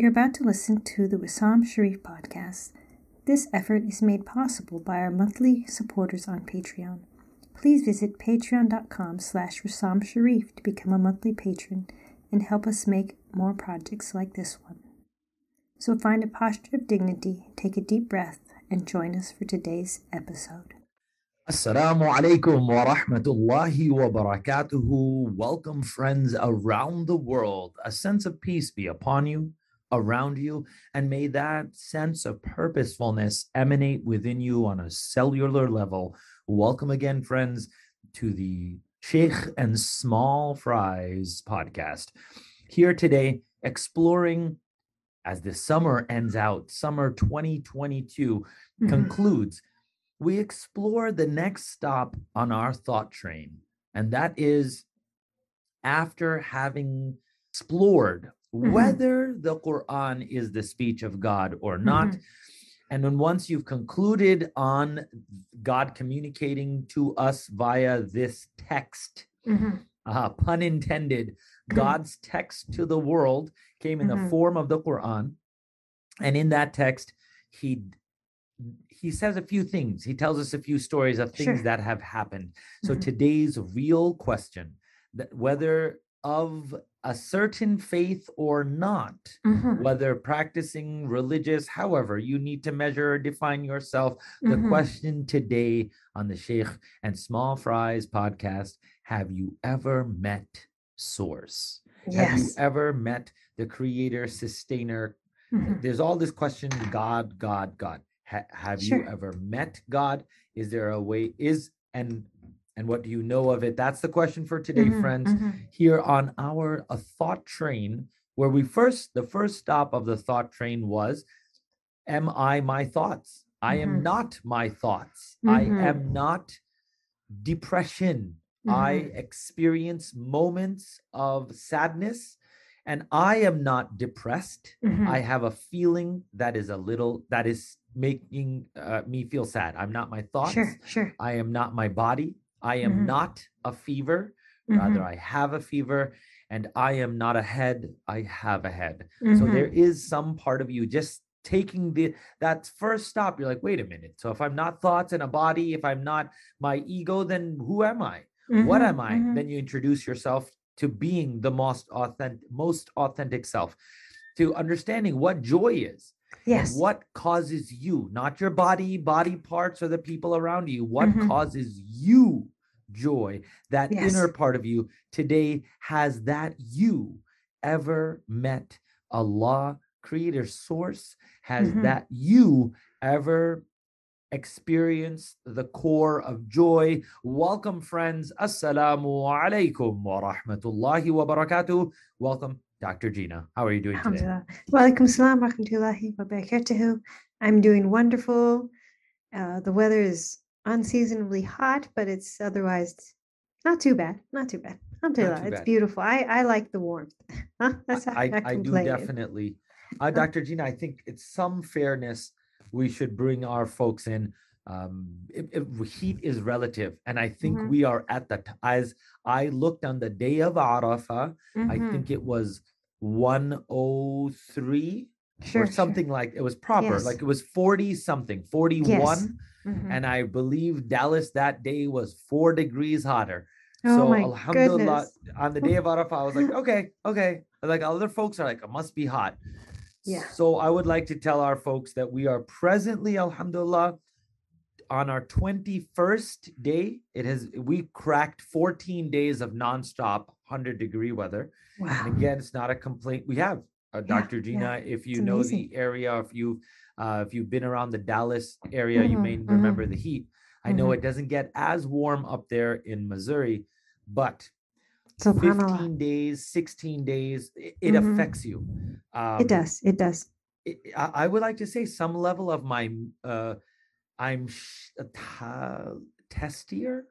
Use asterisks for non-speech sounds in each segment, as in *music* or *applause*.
You're about to listen to the Wisam Sharieff podcast. This effort is made possible by our monthly supporters on Patreon. Please visit patreon.com slash Sharieff to become a monthly patron and help us make more projects like this one. So find a posture of dignity, take a deep breath, and join us for today's episode. Assalamu alaikum wa rahmatullahi wa barakatuhu. Welcome, friends around the world. A sense of peace be upon you, around you, and may that sense of purposefulness emanate within you on a cellular level. Welcome again, friends, to the Sheikh and Small Fries podcast. Here today, exploring as the summer ends out, summer 2022 Mhm. concludes, we explore the next stop on our thought train. And that is after having explored Mhm. whether the Quran is the speech of God or not. Mhm. And then once you've concluded on God communicating to us via this text, Mhm. uh, pun intended, God's text to the world came in the Mhm. form of the Quran. And in that text, he he says a few things. He tells us a few stories of things Sure. that have happened. So Mhm. today's real question that whether of a certain faith or not, Mhm. whether practicing religious, however you need to measure or define yourself, the Mhm. question today on the Sheikh and Small Fries podcast have you ever met Source? Have you ever met the creator, sustainer? Mhm. There's all this question God, God, God. Ha- have you ever met God? Is there a way? Is and and what do you know of it? That's the question for today, Mhm. friends Mhm. here on our a thought train where we first the first stop of the thought train was am i my thoughts i am Mhm. not my thoughts i Mhm. am not depression i Mhm. experience moments of sadness and i am not depressed i have a feeling that is a little that is making uh, me feel sad i'm not my thoughts Sure, sure. i am not my body i am Mhm. not a fever rather Mhm. i have a fever and i am not a head i have a head so Mhm. there is some part of you just taking the that first stop you're like wait a minute so if i'm not thoughts and a body if i'm not my ego then who am i what Mhm. am i Mhm. then you introduce yourself to being the most authentic most authentic self to understanding what joy is Yes. what causes you not your body body parts or the people around you what Mhm. causes you joy that Yes. inner part of you today has that you ever met allah creator source has Mhm. that you ever experienced the core of joy welcome friends assalamu alaikum wa rahmatullahi wa barakatuh welcome dr gina how are you doing today. Walaikum salam wa rahmatullahi wa barakatuhu. I'm doing wonderful. Uh, the weather is unseasonably hot, but it's otherwise not too bad. Not too bad. Alhamdulillah. It's bad. beautiful. I, I like the warmth. *laughs* Huh? That's I, not I do definitely. Uh, Dr. Gina, I think it's some fairness we should bring our folks in. Um, if, if heat is relative, and I think Mhm. we are at the as I looked on the day of Arafah, I Mhm. think it was 103 Sure, or sure. something like it was proper, Yes. like it was 40 something, 41. Mhm. And I believe Dallas that day was four degrees hotter. Oh so my Alhamdulillah, goodness. on the day of Arafah, I was like, *laughs* okay, okay. Like other folks are like, it must be hot. Yeah. So I would like to tell our folks that we are presently, Alhamdulillah, on our 21st day. It has we cracked 14 days of nonstop 100 degree weather. Wow. And again, it's not a complaint. We have uh, Yeah, Dr. Gina. If you It's know amazing. the area, if you uh, if you've been around the Dallas area, you may Mhm, remember the heat. I know mhm. it doesn't get as warm up there in Missouri, but Subhanallah. 15 days, 16 days, it, it Mhm. affects you. Um, It does. It does. it- I, I would like to say some level of my uh I'm sh- uh, testier.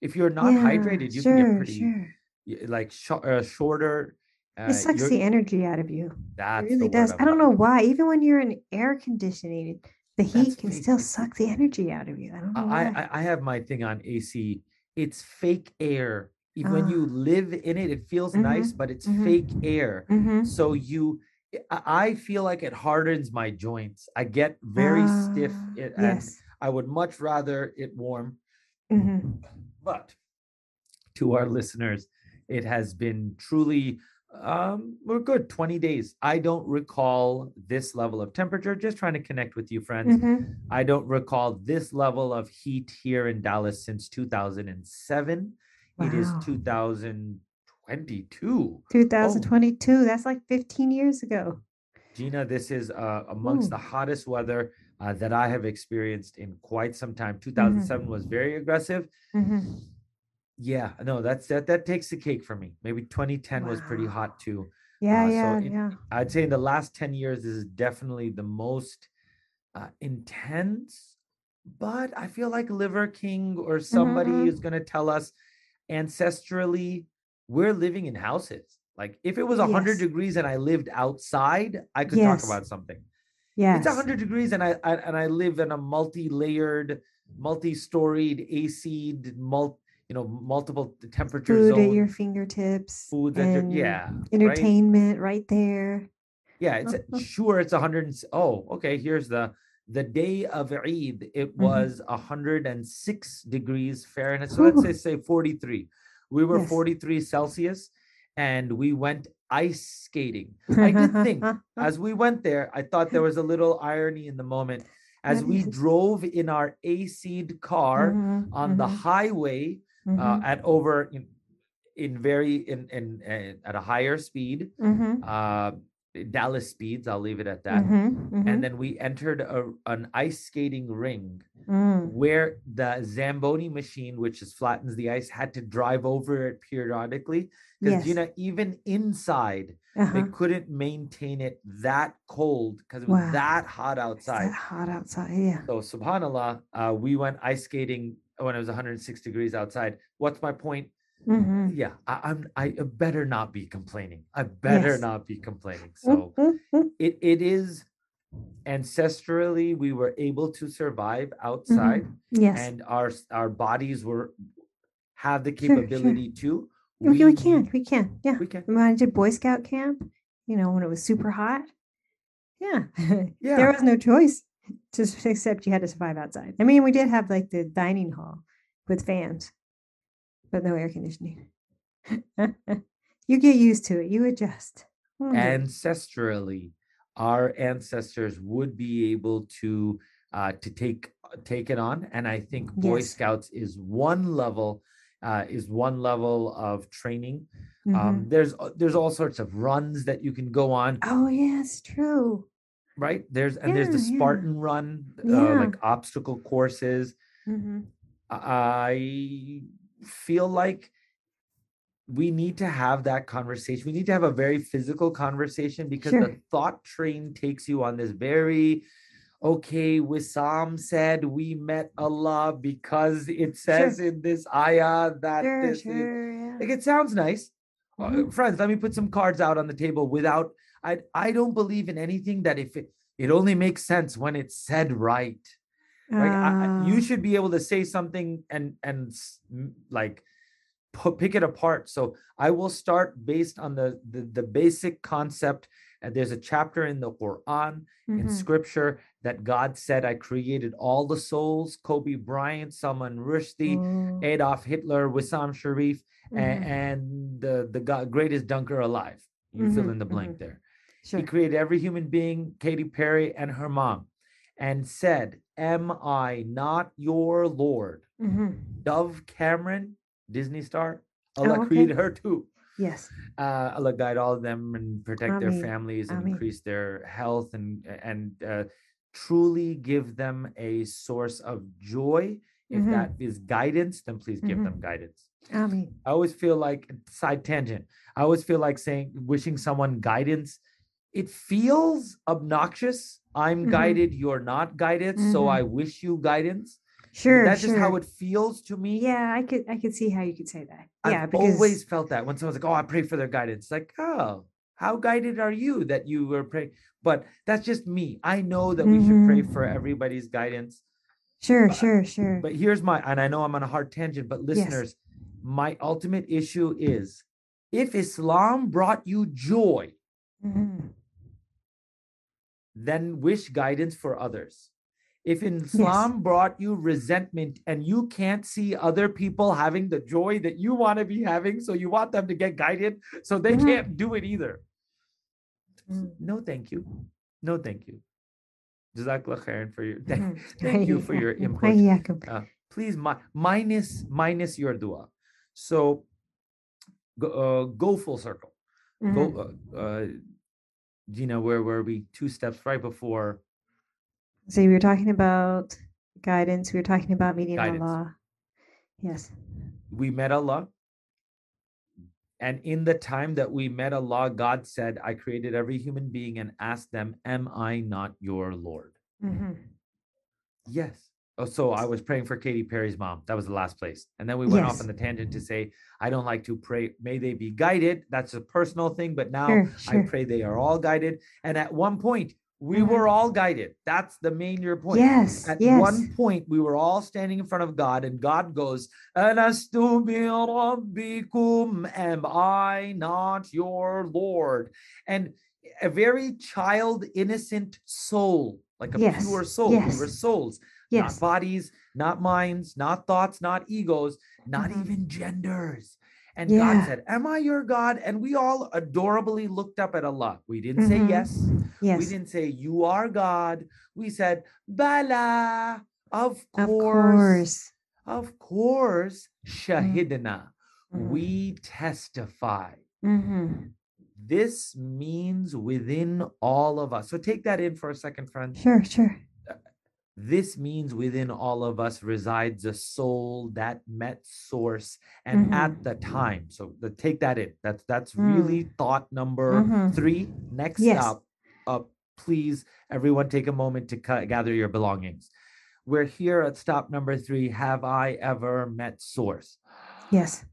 If you're not Yeah, hydrated, you sure, can get pretty Sure. like sh- uh, shorter. Uh, It sucks the energy out of you. that's It the really does. I'm don't know why. Even when you're in air conditioning, the That's heat can fake. still suck the energy out of you. I don't know I. I I have my thing on AC. It's fake air. Even when you Ah. live in it, it feels Mhm, nice, but it's mhm. fake air. Mhm. So you I I feel like it hardens my joints. I get very stiff, Ah, it, yes. I would much rather it warm. hmm But to our listeners, it has been truly um we're good 20 days. I don't recall this level of temperature. Just trying to connect with you, friends. hmm I don't recall this level of heat here in Dallas since 2007. It is Wow. 2022. 2022. That's like 15 years ago. Gina, this is uh, amongst the hottest weather uh, that I have experienced in quite some time. Mm-hmm. 2007 was very aggressive. hmm Yeah, no, that's that that takes the cake for me. Maybe 2010 was pretty hot too. Yeah, Uh, so yeah, yeah. I'd say in the last 10 years, this is definitely the most uh, intense, but I feel like Liver King or somebody mhm. is going to tell us ancestrally, we're living in houses. Like if it was 100 Yes. degrees and I lived outside, I could talk about something. Yeah, It's 100 degrees and I, I and I live in a multi-layered, multi-storied, AC, mul, you know, multiple temperature Food zones. at your fingertips. your- and yeah. Entertainment right there. Yeah, it's *laughs* sure it's 100. and Oh, okay. Here's the the day of Eid. It Mhm. was 106 degrees Fahrenheit. So let's say say 43. We were Yes. 43 Celsius, and we went ice skating. I did think *laughs* as we went there, I thought there was a little irony in the moment as we drove in our AC'd car Mhm, on the mhm, uh, mhm, at over in, in very in in uh, at a higher speed mhm, uh Dallas speeds. I'll leave it at that. mhm, mhm, And then we entered a, an ice skating ring mm. where the Zamboni machine, which is flattens the ice, had to drive over it periodically. Because Yes. you know, even inside, Uh-huh. they couldn't maintain it that cold because it was Wow. that hot outside. that hot outside. Yeah. So subhanallah, uh, we went ice skating when it was 106 degrees outside. What's my point? hmm Yeah, I, I'm I better not be complaining. I better Yes. not be complaining. So mm, mm, it it is ancestrally we were able to survive mm-hmm. outside Yes. and our our bodies were have the Sure, sure. capability to we, we can. We can. Yeah. we can When I did Boy Scout camp, you know, when it was super hot. Yeah. *laughs* Yeah. there was no choice s- except you had to survive outside. I mean, we did have like the dining hall with fans, but no air conditioning. *laughs* you get used to it. You adjust. Mhm. ancestrally our ancestors would be able to uh to take take it on and i think boy Yes. scouts is one level uh is one level of training Mhm. um there's uh, there's all sorts of runs that you can go on oh, yeah, it's true. Right there's and there's the Yeah, yeah. spartan run uh, Yeah. like obstacle courses hmm i feel like we need to have that conversation we need to have a very physical conversation because the thought train takes you on this very okay wisam said we met allah because it says in this ayah that Sure, this is. Yeah. like it sounds nice Uh, Mhm. friends let me put some cards out on the table without i i don't believe in anything that if it it only makes sense when it's said right right? I, I- you Ah, should be able to say something and and like pick it apart. So i will start based on the the, the basic concept and there's a chapter in the quran in mhm. scripture that god said i created all the souls kobe bryant salman rushdie Oh, adolf hitler wisam sharieff a- mhm. and the the go- greatest dunker alive. You fill Mhm, in the blank mhm. there Sure. he created every human being, Katy Perry and her mom, and said, Am I not your Lord? Mhm. Dove Cameron, Disney star, Allah Oh, okay. created her too. Yes. Uh, Allah guide all of them and protect their families and Ameen. increase their health and and uh, truly give them a source of joy. If Mhm. that is guidance, then please give Mhm. them guidance. I I always feel like side tangent. I always feel like saying wishing someone guidance. It feels obnoxious. I'm Mhm. guided, you're not guided, so Mhm. I wish you guidance. sure. That's just how it feels to me. Yeah, I could. I could see how you could say that. Yeah. I've yeah, because always felt that when someone's like, "Oh, I pray for their guidance." Like, oh, how guided are you that you were praying? But that's just me. I know that we should pray for Mhm. everybody's guidance. sure, but- sure, sure. But here's my, and I know I'm on a hard tangent, but listeners, my ultimate issue is if Islam brought you joy, Mhm then wish guidance for others. If Islam yes. brought you resentment and you can't see other people having the joy that you want to be having, so you want them to get guided, so they mm. can't do it either. Mm. No, thank you. No, thank you. Jazakallah khairan for your thank, mm-hmm. *laughs* thank you for your *laughs* input. Uh, please mi- minus minus your dua. So go, uh, go full circle. Mm-hmm. Go uh, uh uh, Gina, where were we? Two steps right before So we were talking about guidance. We were talking about meeting Guidance. Allah. Yes. we met Allah. And in the time that we met Allah, God said, I created every human being and asked them, Am I not your Lord? Mhm. Yes. Oh, so I was praying for Katy Perry's mom. That was the last place. And then we went off on the tangent to say, I don't like to pray. May they be guided. That's a personal thing. But now Sure, I pray they are all guided. And at one point, we Mhm. were all guided. That's the main your point. Yes. At yes. one point, we were all standing in front of God, and God goes, "Alastu bi rabbikum? Am I not your Lord?" And a very child, innocent soul, like a Yes, pure soul. We were souls, yes. not bodies, not minds, not thoughts, not egos, not Mhm. even genders. And Yeah. God said, Am I your God? And we all adorably looked up at Allah. We didn't say Mhm. yes. We didn't say you are God. We said Bala. Of Of course. course. Of course. Shahidna. Mhm. We testify. Mhm. This means within all of us. So take that in for a second, friends. Sure. Sure. This means within all of us resides a soul that met source and Mhm. at the time. So the, take that in. That's that's Mm. really thought number Mhm. three. Next Yes. up, up, please, everyone take a moment to ca- gather your belongings. We're here at stop number three. Have I ever met source? Yes.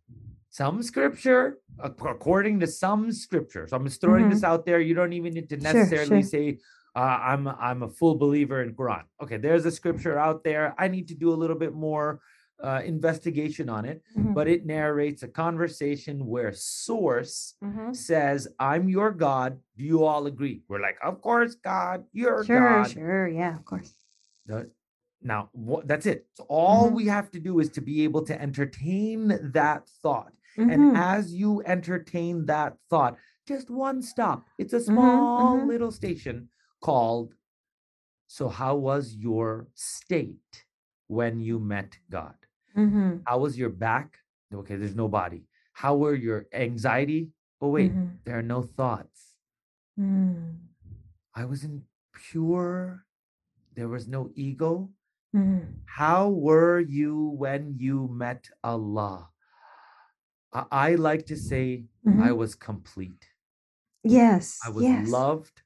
Some scripture, according to some scripture. So I'm just throwing this out there. You don't even need to Mm-hmm. Sure, necessarily sure. say, uh, I'm I'm a full believer in Quran. Okay, there's a scripture out there. I need to do a little bit more uh, investigation on it, Mhm. but it narrates a conversation where source Mhm. says, "I'm your God." Do you all agree? We're like, "Of course, God, you're Sure. God." Sure. Yeah. Of course. The- now what that's it so all Mhm. we have to do is to be able to entertain that thought and as you entertain that thought just one stop it's a small mhm. little station called so how was your state when you met god Mhm. how was your back okay there's no body how were your anxiety oh wait Mhm. there are no thoughts Mm. i was in pure there was no ego Mhm. How were you when you met Allah? I, I like to say I Mhm. was complete. Yes. I was yes. loved.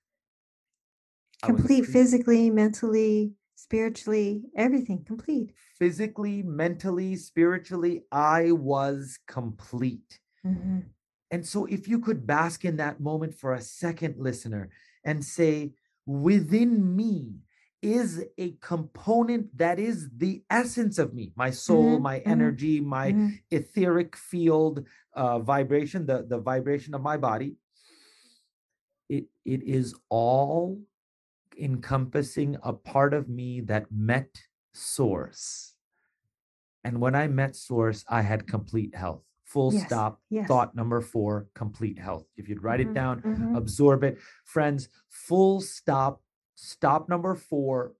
Was Complete physically, mentally, spiritually, everything complete. physically, mentally, spiritually. I was complete. Mhm. And so, if you could bask in that moment for a second, listener, and say, within me is a component that is the essence of me, my soul, Mhm, my mhm, energy, my Mhm. etheric field uh, vibration, the, the vibration of my body. It, it is all encompassing a part of me that met source. And when I met source, I had complete health. Full Yes, stop. yes. Thought number four, complete health. If you'd write it Mhm, down, mhm. absorb it. Friends, full stop. Stop number four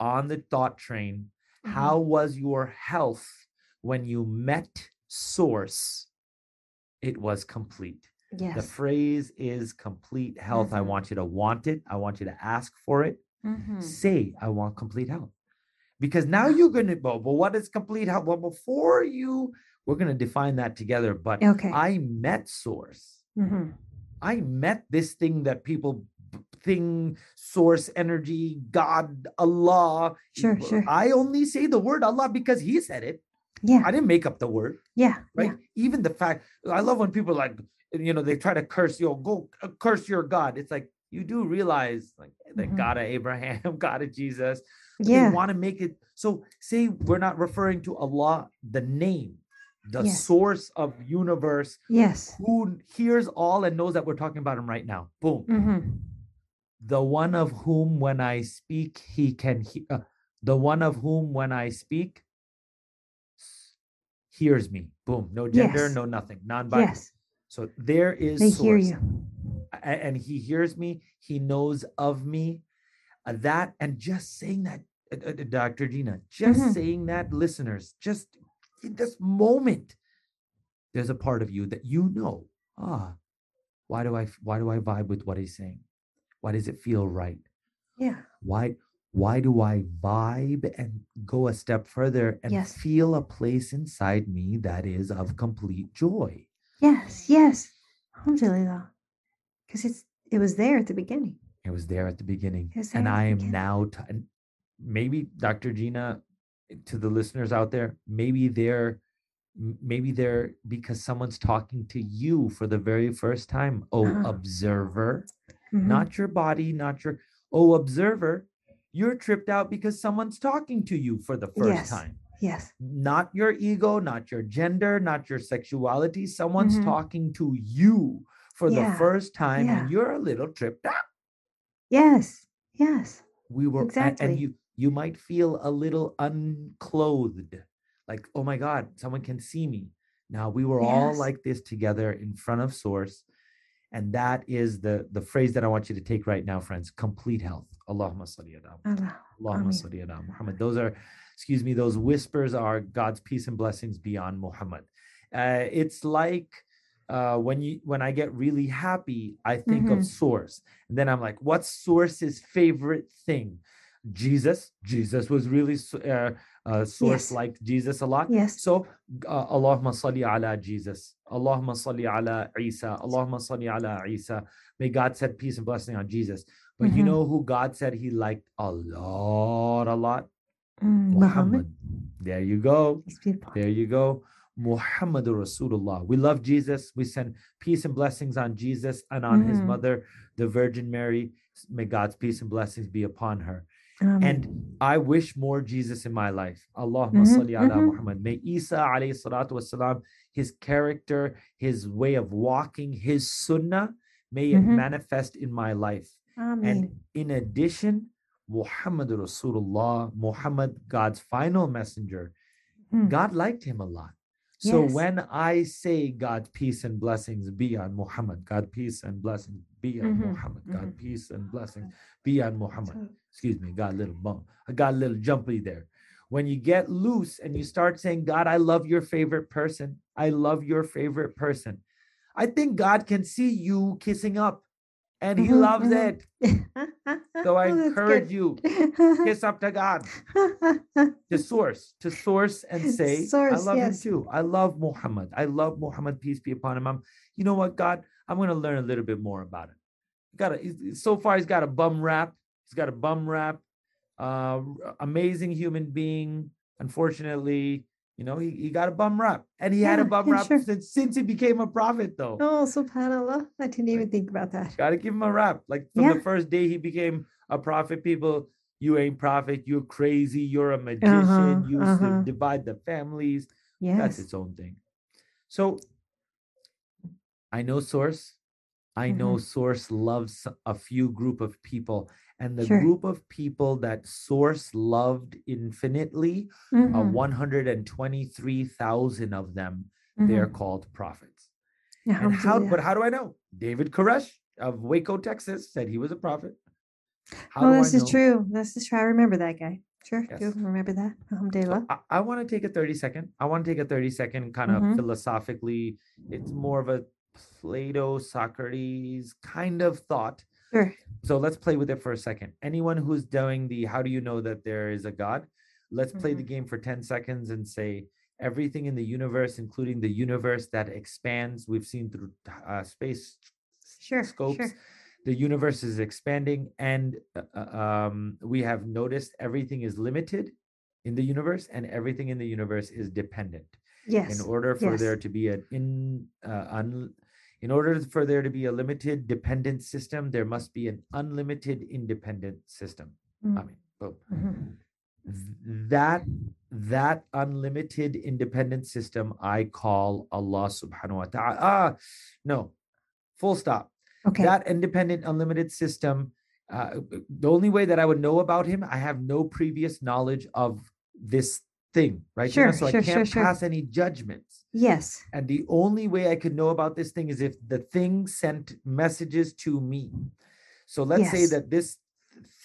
on the thought train. Mhm. How was your health when you met source? It was complete. The phrase is complete health. I Mhm. want you to want it. I want you to ask for it. Mhm. Say, I want complete health. Because now you're going to, well, but what is complete health? Well, before you, we're going to define that together. But Okay. I met source. Mhm. I met this thing that people thing, source, energy, God, Allah. Sure, sure. I only say the word Allah because He said it. Yeah. I didn't make up the word, Yeah. right? Yeah. Even the fact I love when people like, you know, they try to curse you. Go uh, curse your God. It's like you do realize, like the Mhm. God of Abraham, *laughs* God of Jesus. Yeah. They want to make it so. Say we're not referring to Allah, the name, the Yes. source of universe, Yes. who hears all and knows that we're talking about him right now. Boom. Mhm. the one of whom when I speak, he can hear. Uh, the one of whom when I speak hears me. Boom. No gender, Yes. no nothing. Non-binary. Yes. So there is They hear source. you. And he hears me he knows of me Uh, that and just saying that uh, uh, dr gina just Mhm. saying that listeners just in this moment there's a part of you that you know ah why do I why do i vibe with what he's saying why does it feel right Yeah. why why do i vibe and go a step further and Yes. feel a place inside me that is of complete joy Yes. Yes. Alhamdulillah. Because it's it was there at the beginning. It was there at the beginning. And there at the I am beginning. now, t- maybe Dr. Gina, to the listeners out there, maybe they're, maybe they're because someone's talking to you for the very first time. Oh, Ah. observer, Mhm. not your body, not your, oh, observer, you're tripped out because someone's talking to you for the first Yes. time. Yes. Not your ego, not your gender, not your sexuality. Someone's Mhm. talking to you for the first time yeah. and you're a little tripped out Yes. Yes. we were a- and, you you might feel a little unclothed like oh my god someone can see me now we were all like this together in front of source and that is the the phrase that i want you to take right now friends complete health allahumma salli ala Muhammad. Allahumma salli ala Muhammad. Those are, excuse me, those whispers are God's peace and blessings beyond Muhammad. Uh, it's like uh, when you when I get really happy, I think of Mhm. Source, and then I'm like, what's Source's favorite thing? Jesus. Jesus was really uh, uh, Source Yes. liked Jesus a lot. Yes. So uh, Allahumma salli ala Jesus. Allahumma salli ala Isa. Allahumma salli ala Isa. May God set peace and blessing on Jesus. But you Mhm. know who God said he liked a lot, a lot? Mm, Muhammad. Muhammad. There you go. There you go. Muhammad Rasulullah. We love Jesus. We send peace and blessings on Jesus and on his Mhm. mother, the Virgin Mary. May God's peace and blessings be upon her. And I wish more Jesus in my life. Allahumma Mhm, salli ala mhm. Muhammad. May Isa alayhi salatu wasalam, his character, his way of walking, his sunnah, may it Mhm. manifest in my life. Ameen. And in addition, Muhammad Rasulullah, Muhammad, God's final messenger, Mm. God liked him a lot. So Yes. when I say God's peace and blessings be on Muhammad, God peace and blessings be on Mhm, Muhammad, God mhm. peace and blessings be on Muhammad. Excuse me, got a little bump. I got a little jumpy there. When you get loose and you start saying, God, I love your favorite person. I love your favorite person. I think God can see you kissing up and he Mhm, loves mhm. it. *laughs* So I Oh, encourage good. you, *laughs* kiss up to God, to *laughs* source, to source and say, I love yes. him too. I love Muhammad. I love Muhammad, peace be upon him. I'm, you know what, God, I'm going to learn a little bit more about it. Got a, so far, he's got a bum rap. He's got a bum rap. Uh, amazing human being. Unfortunately, you know, he, he got a bum rap. And he had a Yeah, bum rap sure. since, since he became a prophet, though. oh, subhanallah. I didn't even think about that. Got to give him a rap. Like from Yeah. the first day he became a prophet, people, you ain't prophet, you're crazy, you're a magician, Uh-huh, you uh-huh. divide the families. That's its own thing. So I know Source. I know Source loves a few group of people, and the Sure. group of people that Source loved infinitely, uh, Mhm, 123,000 of them, they're mhm. called prophets. And how? But how do I know? David Koresh of Waco, Texas, said he was a prophet. How oh, this is true. This is true. I remember that guy. Sure. Do Yes. remember that. So I, I want to take a 30 second. I want to take a 30 second kind of Mhm. philosophically. It's more of a Plato, Socrates kind of thought. Sure. So let's play with it for a second. Anyone who's doing the how do you know that there is a God? Let's play the Mhm. game for 10 seconds and say everything in the universe, including the universe that expands, we've seen through uh, space Sure. scopes. Sure. The universe is expanding, and uh, uh, um, we have noticed everything is limited in the universe, and everything in the universe is dependent. Yes. In order for yes. there to be an in uh, un, in order for there to be a limited dependent system, there must be an unlimited independent system. I Mm, mean, boom. mhm. That that unlimited independent system I call Allah Subhanahu wa Taala. Ah, no, full stop Okay. that independent unlimited system uh, the only way that I would know about him, I have no previous knowledge of this thing, right? Sure, so sure, I can't sure. pass any judgments. Yes. And the only way I could know about this thing is if the thing sent messages to me. So let's say that this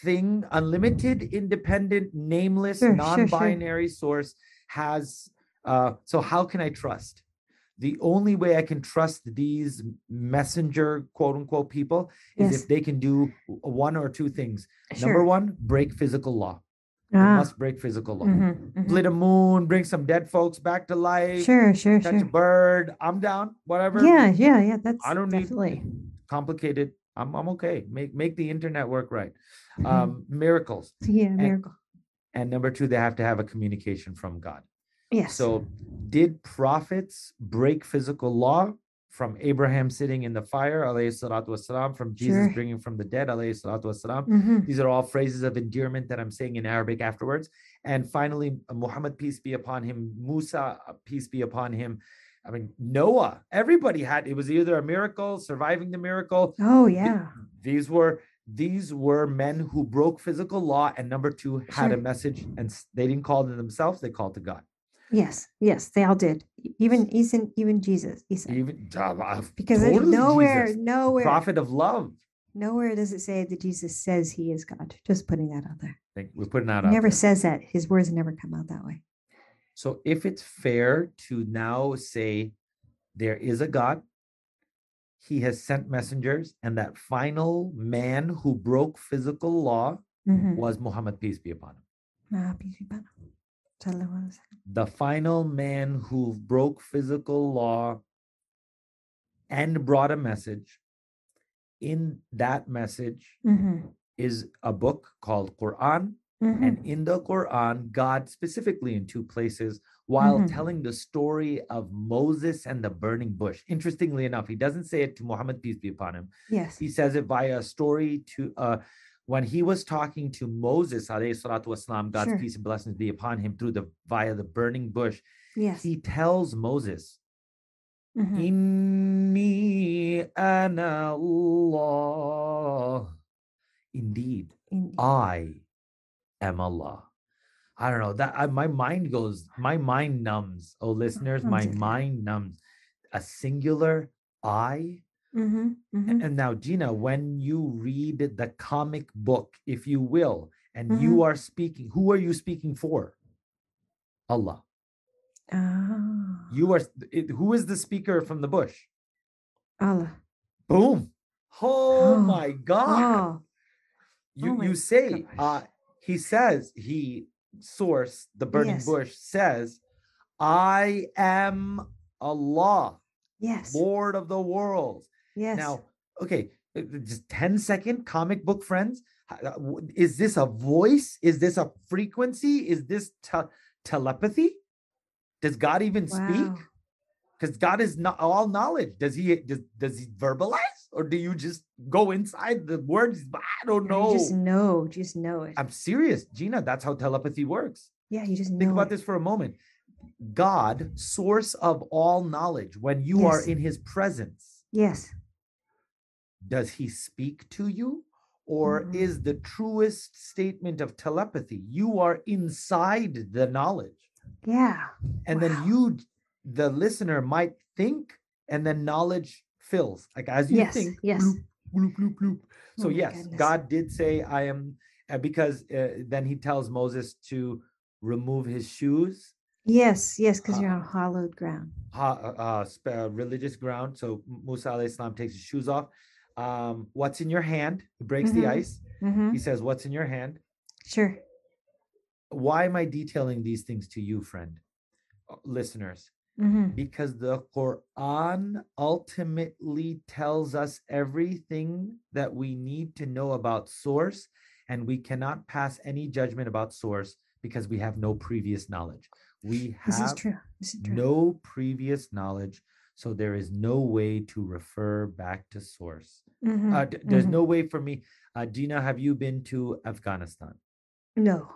thing, unlimited, independent, nameless, non-binary source has uh so how can I trust? The only way I can trust these messenger quote unquote people is Yes. if they can do one or two things. Number one, break physical law. Ah. must break physical law. mhm, mhm. Split a moon, bring some dead folks back to life Sure, sure, catch a sure. bird. I'm down. Whatever. Yeah, yeah, yeah. That's I don't need definitely. complicated. I'm I'm okay. Make make the internet work right. Mhm. Um, miracles. yeah, miracle. And number two, they have to have a communication from God. Yes. So, did prophets break physical law from Abraham sitting in the fire, alayhi salatu wasalam, from Jesus Sure. bringing from the dead, alayhi salatu wasalam? Mhm. These are all phrases of endearment that I'm saying in Arabic afterwards. And finally, Muhammad, peace be upon him, Musa, peace be upon him. I mean, Noah, everybody had it was either a miracle, surviving the miracle. Oh yeah. These were these were men who broke physical law, and number two, had a message, and they didn't call to themselves, they called to God. Yes. Yes. They all did. Even even even Jesus. Even uh, Because there's totally nowhere, Jesus, nowhere, prophet of love. nowhere does it say that Jesus says he is God. Just putting that out there. We're putting that He out. never there. says that. His words never come out that way. So if it's fair to now say there is a God, he has sent messengers, and that final man who broke physical law Mhm. was Muhammad, peace be upon him. Ah, peace be upon him. The final man who broke physical law and brought a message. In that message Mhm. is a book called Quran, Mhm. And in the Quran, God specifically in two places, while Mhm. telling the story of Moses and the burning bush. Interestingly enough, he doesn't say it to Muhammad, peace be upon him. Yes. He says it via a story to uh when he was talking to Moses, alayhi salatu wasalam, God's Sure. peace and blessings be upon him through the via the burning bush. Yes. He tells Moses, Mhm. Inni ana Allah. Indeed, Indeed. I am Allah. I don't know that I, my mind goes, my mind numbs. Oh, listeners, *laughs* my mind numbs. A singular I. Mhm, A- mhm. And now, Gina, when you read the comic book, if you will, and you are speaking, who are you speaking for? Allah. Ah, You are. it- Who is the speaker from the bush? Allah. Boom. Oh, Oh, my God. Oh, you oh my you say uh he says he source the burning Yes. bush says i am allah yes. lord of the worlds Yes. now okay uh, just 10 second comic book friends uh, is this a voice is this a frequency is this te- telepathy does god even speak because god is not all knowledge does he does, does he verbalize or do you just go inside the words i don't You know just know. Just know it. I'm serious, Gina. That's how telepathy works. yeah, you just know. Think about it. this for a moment. God, source of all knowledge, when you are in his presence, Yes. Does he speak to you? Or Mhm. is the truest statement of telepathy? You are inside the knowledge. Yeah. And Wow. then you, the listener, might think, and then knowledge fills. Like as you Yes. think, Yes. bloop, bloop, bloop, bloop. So Oh yes, goodness. God did say, "I am," uh, because uh, then He tells Moses to remove his shoes, Yes. Yes. Because you're Uh, on hollowed ground. ha, uh, uh, religious ground. So Musa alayhi salam takes his shoes off. Um, what's in your hand? He breaks the Mhm. ice. hmm He says, "What's in your hand?" Sure. Why am I detailing these things to you, friend, Uh, listeners? hmm because the Quran ultimately tells us everything that we need to know about source, and we cannot pass any judgment about source because we have no previous knowledge. We This is have true. This is true. no previous knowledge, so there is no way to refer back to source. Mhm, Uh, d- there's mhm. no way for me. Uh, Dina, have you been to Afghanistan? No.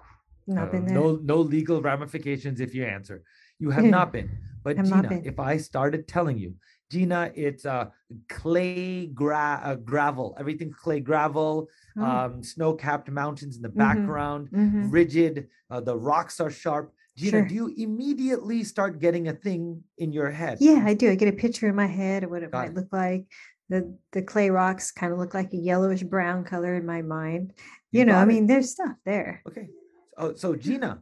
Not Uh, been there. No, no legal ramifications if you answer. You have *laughs* not been. But not Gina, been. if I started telling you, Gina, it's uh, clay gra- uh, gravel, everything clay gravel, Oh, um, snow-capped mountains in the Mhm. background, mhm. rigid. Uh, the rocks are sharp. Gina, Sure. do you immediately start getting a thing in your head? Yeah, I do. I get a picture in my head of what it Got might it. look like. The the clay rocks kind of look like a yellowish brown color in my mind. You You know, I mean, there's stuff there. Okay. So, so Gina,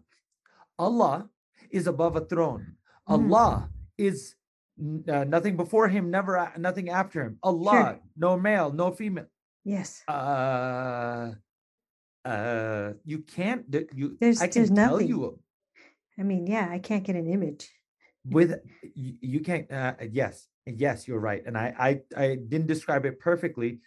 Allah is above a throne. *laughs* Mhm. Allah is uh, nothing before him, never a- nothing after him. Allah, no male, no female. Yes. Uh, uh, you can't. You, There's- I can there's tell nothing. you I mean, yeah, I can't get an image. with you, you can't. Uh, yes, yes, you're right, and I, I, I didn't describe it perfectly.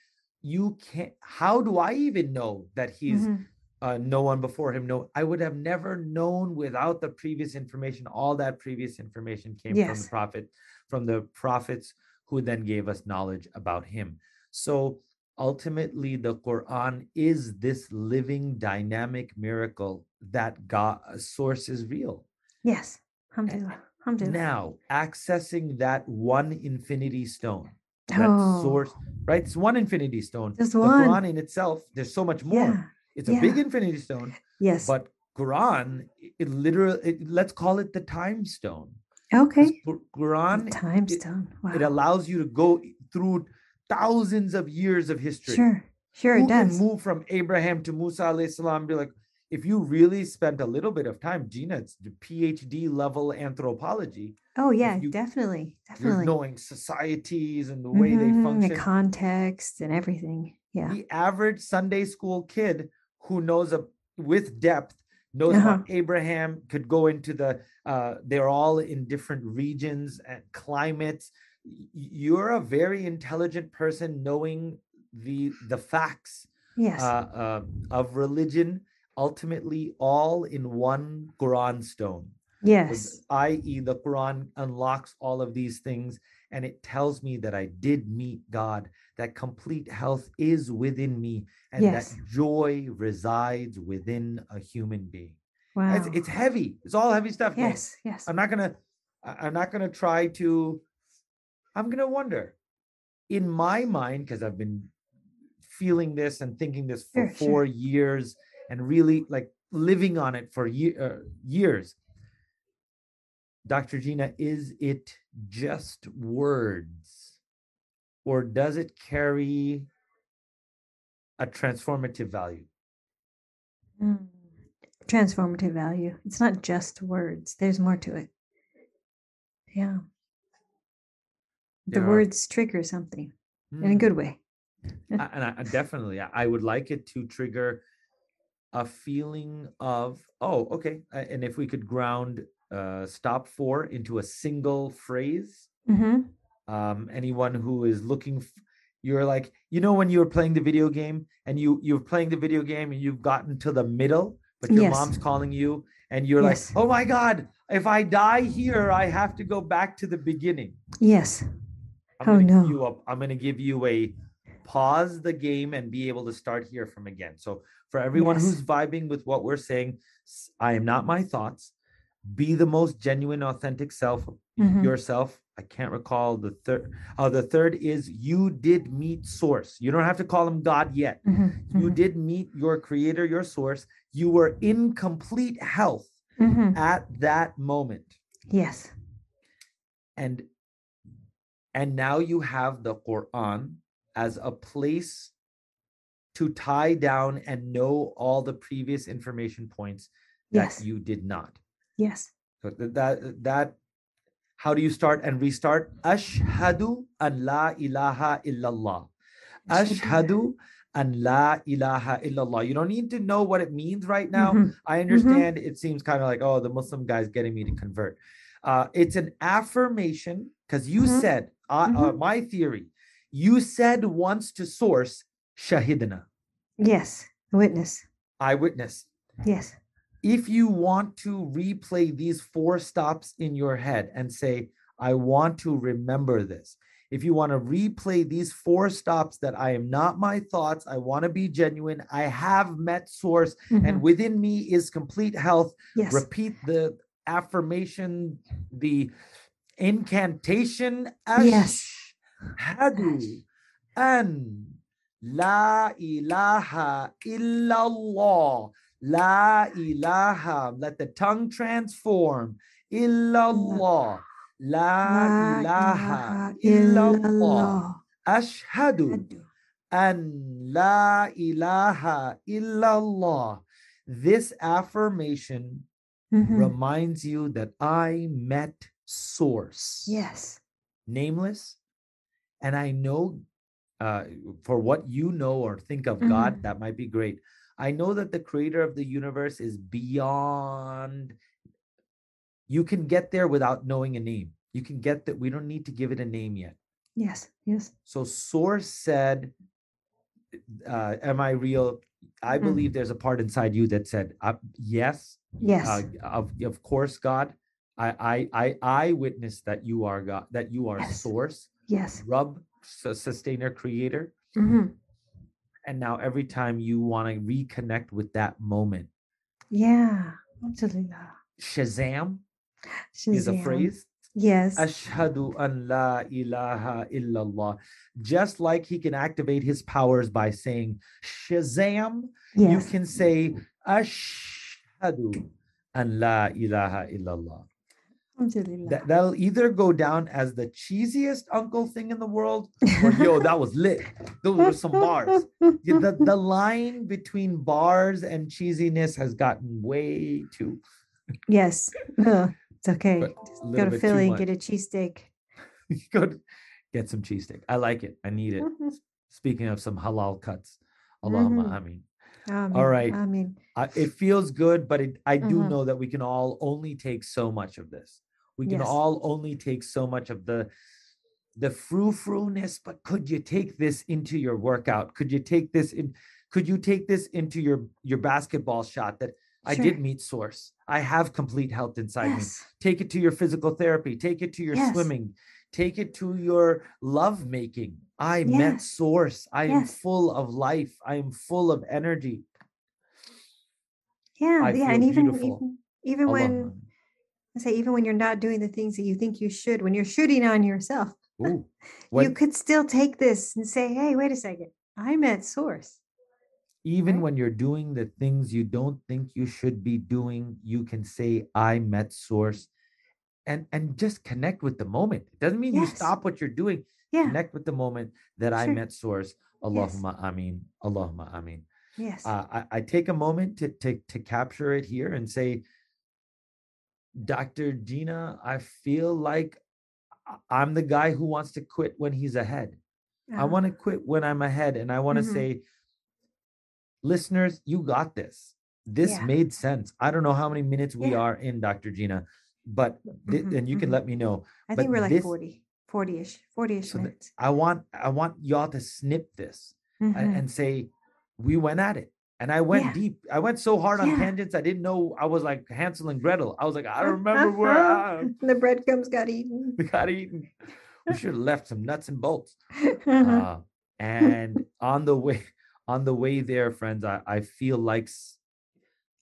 You can't. How do I even know that he's? Mhm. uh, no one before him. No, I would have never known without the previous information. All that previous information came from the prophet, from the prophets who then gave us knowledge about him. So ultimately, the Quran is this living, dynamic miracle that God source is real. Yes. Alhamdulillah. Now, accessing that one infinity stone, that oh, source, right? It's one infinity stone. Just the one. Quran in itself, there's so much more. Yeah. It's a big infinity stone. Yes. but quran it literally it, let's call it the time stone. okay. Qu- quran Time it- stone. Wow. it allows you to go through thousands of years of history Sure. Sure, Who it does. move from abraham to musa alayhi salam be like if you really spent a little bit of time gina it's the phd level anthropology Oh, yeah, you- definitely. you're Definitely. knowing societies and the way they Mhm, function The context and everything. Yeah. the average Sunday school kid who knows a with depth knows Uh-huh. about Abraham could go into the uh they're all in different regions and climates you're a very intelligent person knowing the the facts Yes. uh, uh, of religion ultimately all in one Quran stone yes. i.e., the Quran unlocks all of these things and it tells me that I did meet God, that complete health is within me, and Yes. that joy resides within a human being. Wow. It's, it's heavy. It's all heavy stuff. yes. Yes. I'm not gonna. I'm not gonna try to. I'm gonna wonder, in my mind, because I've been feeling this and thinking this for Sure, sure. four years and really like living on it for ye- uh, years. Dr. Gina, is it just words, or does it carry a transformative value? Mm. Transformative value. It's not just words, there's more to it. Yeah. The are- words trigger something in a Hmm. good way. And I, definitely I would like it to trigger a feeling of oh okay and if we could ground uh stop four into a single phrase hmm um anyone who is looking f- you're like you know when you were playing the video game and you you're playing the video game and you've gotten to the middle but your Yes. mom's calling you and you're Yes. like oh my god if i die here i have to go back to the beginning Yes. I'm Oh, no. you a I'm gonna give you a pause the game and be able to start here from again. So for everyone Yes. who's vibing with what we're saying, I am not my thoughts. Be the most genuine, authentic self Mhm. yourself. I can't recall the third. Oh, the third is you did meet source. You don't have to call him God yet. Mhm, You mhm, did meet your creator, your source. You were in complete health mhm. at that moment. Yes. and and now you have the quran as a place to tie down and know all the previous information points that Yes. you did not. Yes. so that that how do you start and restart? Ashhadu an la ilaha illallah. Ashhadu. An la ilaha illallah. You don't need to know what it means right now. Mhm, I understand it seems kind of like, oh, the Muslim guy's getting me to convert. Uh, it's an affirmation because you Mhm, said, uh, uh, my theory, you said once to source Shahidna, Yes. Witness. eyewitness. Yes. If you want to replay these four stops in your head and say, I want to remember this, if you want to replay these four stops that I am not my thoughts, I want to be genuine, I have met source, mhm, and within me is complete health Yes. repeat the affirmation the incantation Yes. Ashhadu an la ilaha illallah. La ilaha let the tongue transform. Illallah. La ilaha illallah. ashhadu Adu. an la ilaha illallah. This affirmation Mhm. reminds you that I met source. Yes. nameless and i know uh, for what you know or think of god that might be great i know that the creator of the universe is beyond you can get there without knowing a name you can get that we don't need to give it a name yet Yes. Yes. so source said uh, am i real i Mhm. believe there's a part inside you that said uh, yes Yes. uh, of of course god I, I i i witness that you are god that you are Yes. source yes. rub su- sustainer creator hmm and now every time you want to reconnect with that moment Yeah. Alhamdulillah. shazam is a phrase Yes. ashhadu an la ilaha illallah just like he can activate his powers by saying shazam you can say ashhadu an la ilaha illallah. That, that'll either go down as the cheesiest uncle thing in the world or yo that was lit those were some bars Yeah, the, the *laughs* line between bars and cheesiness has gotten way too *laughs* yes. It's okay. Go to Philly and get a cheesesteak. *laughs* go to- get some cheesesteak i like it i need it Mhm. speaking of some halal cuts Allahumma Mhm. ameen. Amen, right. I, it feels good but it, i do Mhm. know that we can all only take so much of this we can Yes. all only take so much of the the frou-frou-ness but could you take this into your workout? Could you take this in could you take this into your your basketball shot that i did meet source? I have complete health inside me. Take it to your physical therapy. Take it to your Yes. swimming. Take it to your love making i met source. I am full of life. I am full of energy. Yeah. I yeah. And even even, even when I say even when you're not doing the things that you think you should, when you're shooting on yourself. Ooh, *laughs* you could still take this and say, "Hey, wait a second, I'm at source." even right? when you're doing the things you don't think you should be doing you can say i met source and and just connect with the moment it doesn't mean you stop what you're doing Yeah. connect with the moment that i met source allahumma ameen allahumma ameen Yes. uh, I, I take a moment to, to to capture it here and say dr gina i feel like i'm the guy who wants to quit when he's ahead i Ah, want to quit when i'm ahead and i want to Mhm. say listeners you got this this Yeah. made sense i don't know how many minutes we Yeah. are in dr gina but thi- Mhm, and you can mhm. let me know I but think we're like this- 40, 40-ish, 40-ish So the- minutes. i want i want y'all to snip this a- Mhm. and say we went at it and i went Yeah. deep i went so hard on Yeah. tangents i didn't know i was like hansel and gretel i was like i don't remember where I, *laughs* *laughs* the breadcrumbs got eaten. we *laughs* got eaten we should have left some nuts and bolts Uh-huh. uh, and on the way on the way there friends i, I feel like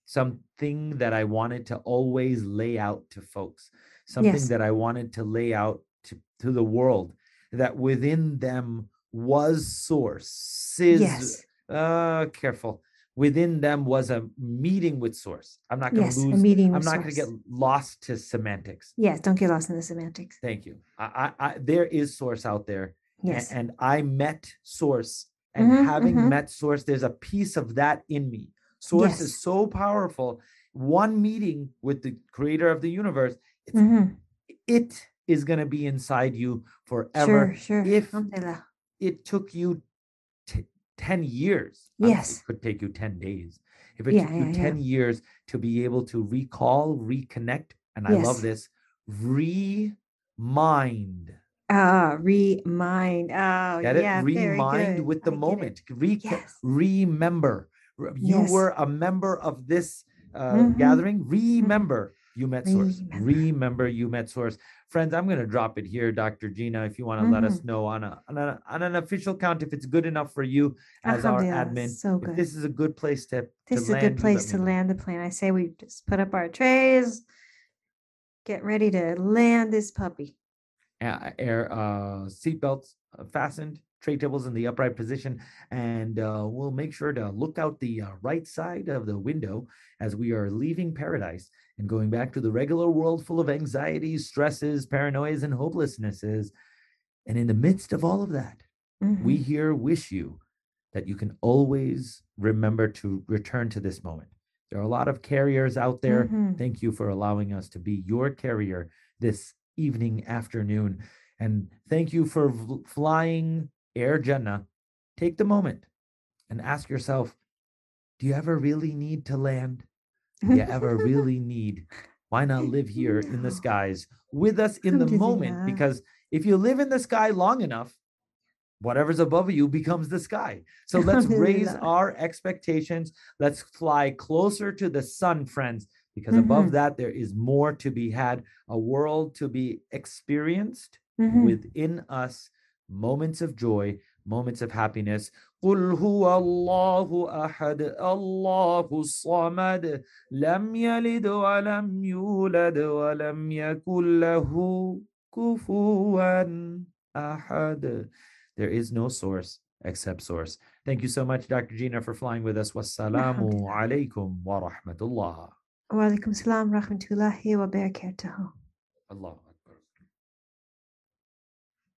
something that i wanted to always lay out to folks something Yes. that i wanted to lay out to, to the world that within them was source is yes. uh careful within them was a meeting with source i'm not going to Yes. A lose meeting i'm not going to get lost to semantics Yes. Don't get lost in the semantics. thank you I, I, I there is source out there Yes. and I met Source. And Mhm, having mhm. met Source, there's a piece of that in me. Source is so powerful. One meeting with the creator of the universe, it's, Mhm. it is going to be inside you forever. Sure. Sure. if- It took you 10 years. Yes. It could take you 10 days. If it Yeah, took you yeah. 10 years to be able to recall, reconnect, and I love Yes. this, remind. Ah, remind. Oh, Get it? yeah. very Remind with the I moment. Re- Yes. Remember. You Yes. were a member of this uh, Mhm. gathering. Remember you met Source. Remember. Remember you met Source. Friends, I'm going to drop it here, Dr. Gina, if you want to let Mm-hmm. us know on, a, on, a, on an official count if it's good enough for you as our admin. So If good. this is a good place to, to This is a land, good place to know. land the plane. I say we just put up our trays, get ready to land this puppy. a- air uh, seatbelts uh, fastened, tray tables in the upright position, and uh, we'll make sure to look out the uh, right side of the window as we are leaving paradise and going back to the regular world full of anxieties, stresses, paranoias, and hopelessnesses. And in the midst of all of that, we Mhm. here wish you that you can always remember to return to this moment. There are a lot of carriers out there. Mhm. Thank you for allowing us to be your carrier this evening, afternoon. And thank you for v- flying Air Jannah. Take the moment and ask yourself do you ever really need to land? You *laughs* ever really need? Why not live here in the skies with us in the moment? Because if you live in the sky long enough, whatever's above you becomes the sky. So *laughs* let's raise our expectations. Let's fly closer to the sun, friends, because above Mhm. that, there is more to be had, a world to be experienced Mhm. within us, moments of joy, moments of happiness. قل هو الله أحد الله الصمد لم يلد ولم يولد ولم يكن له كفوا أحد There is no source except source. Thank you so much, Dr. Gina, for flying with us. Wassalamu alaikum wa rahmatullah. Wa alaikum salam rahmatullahi wa barakatuhu. Allah.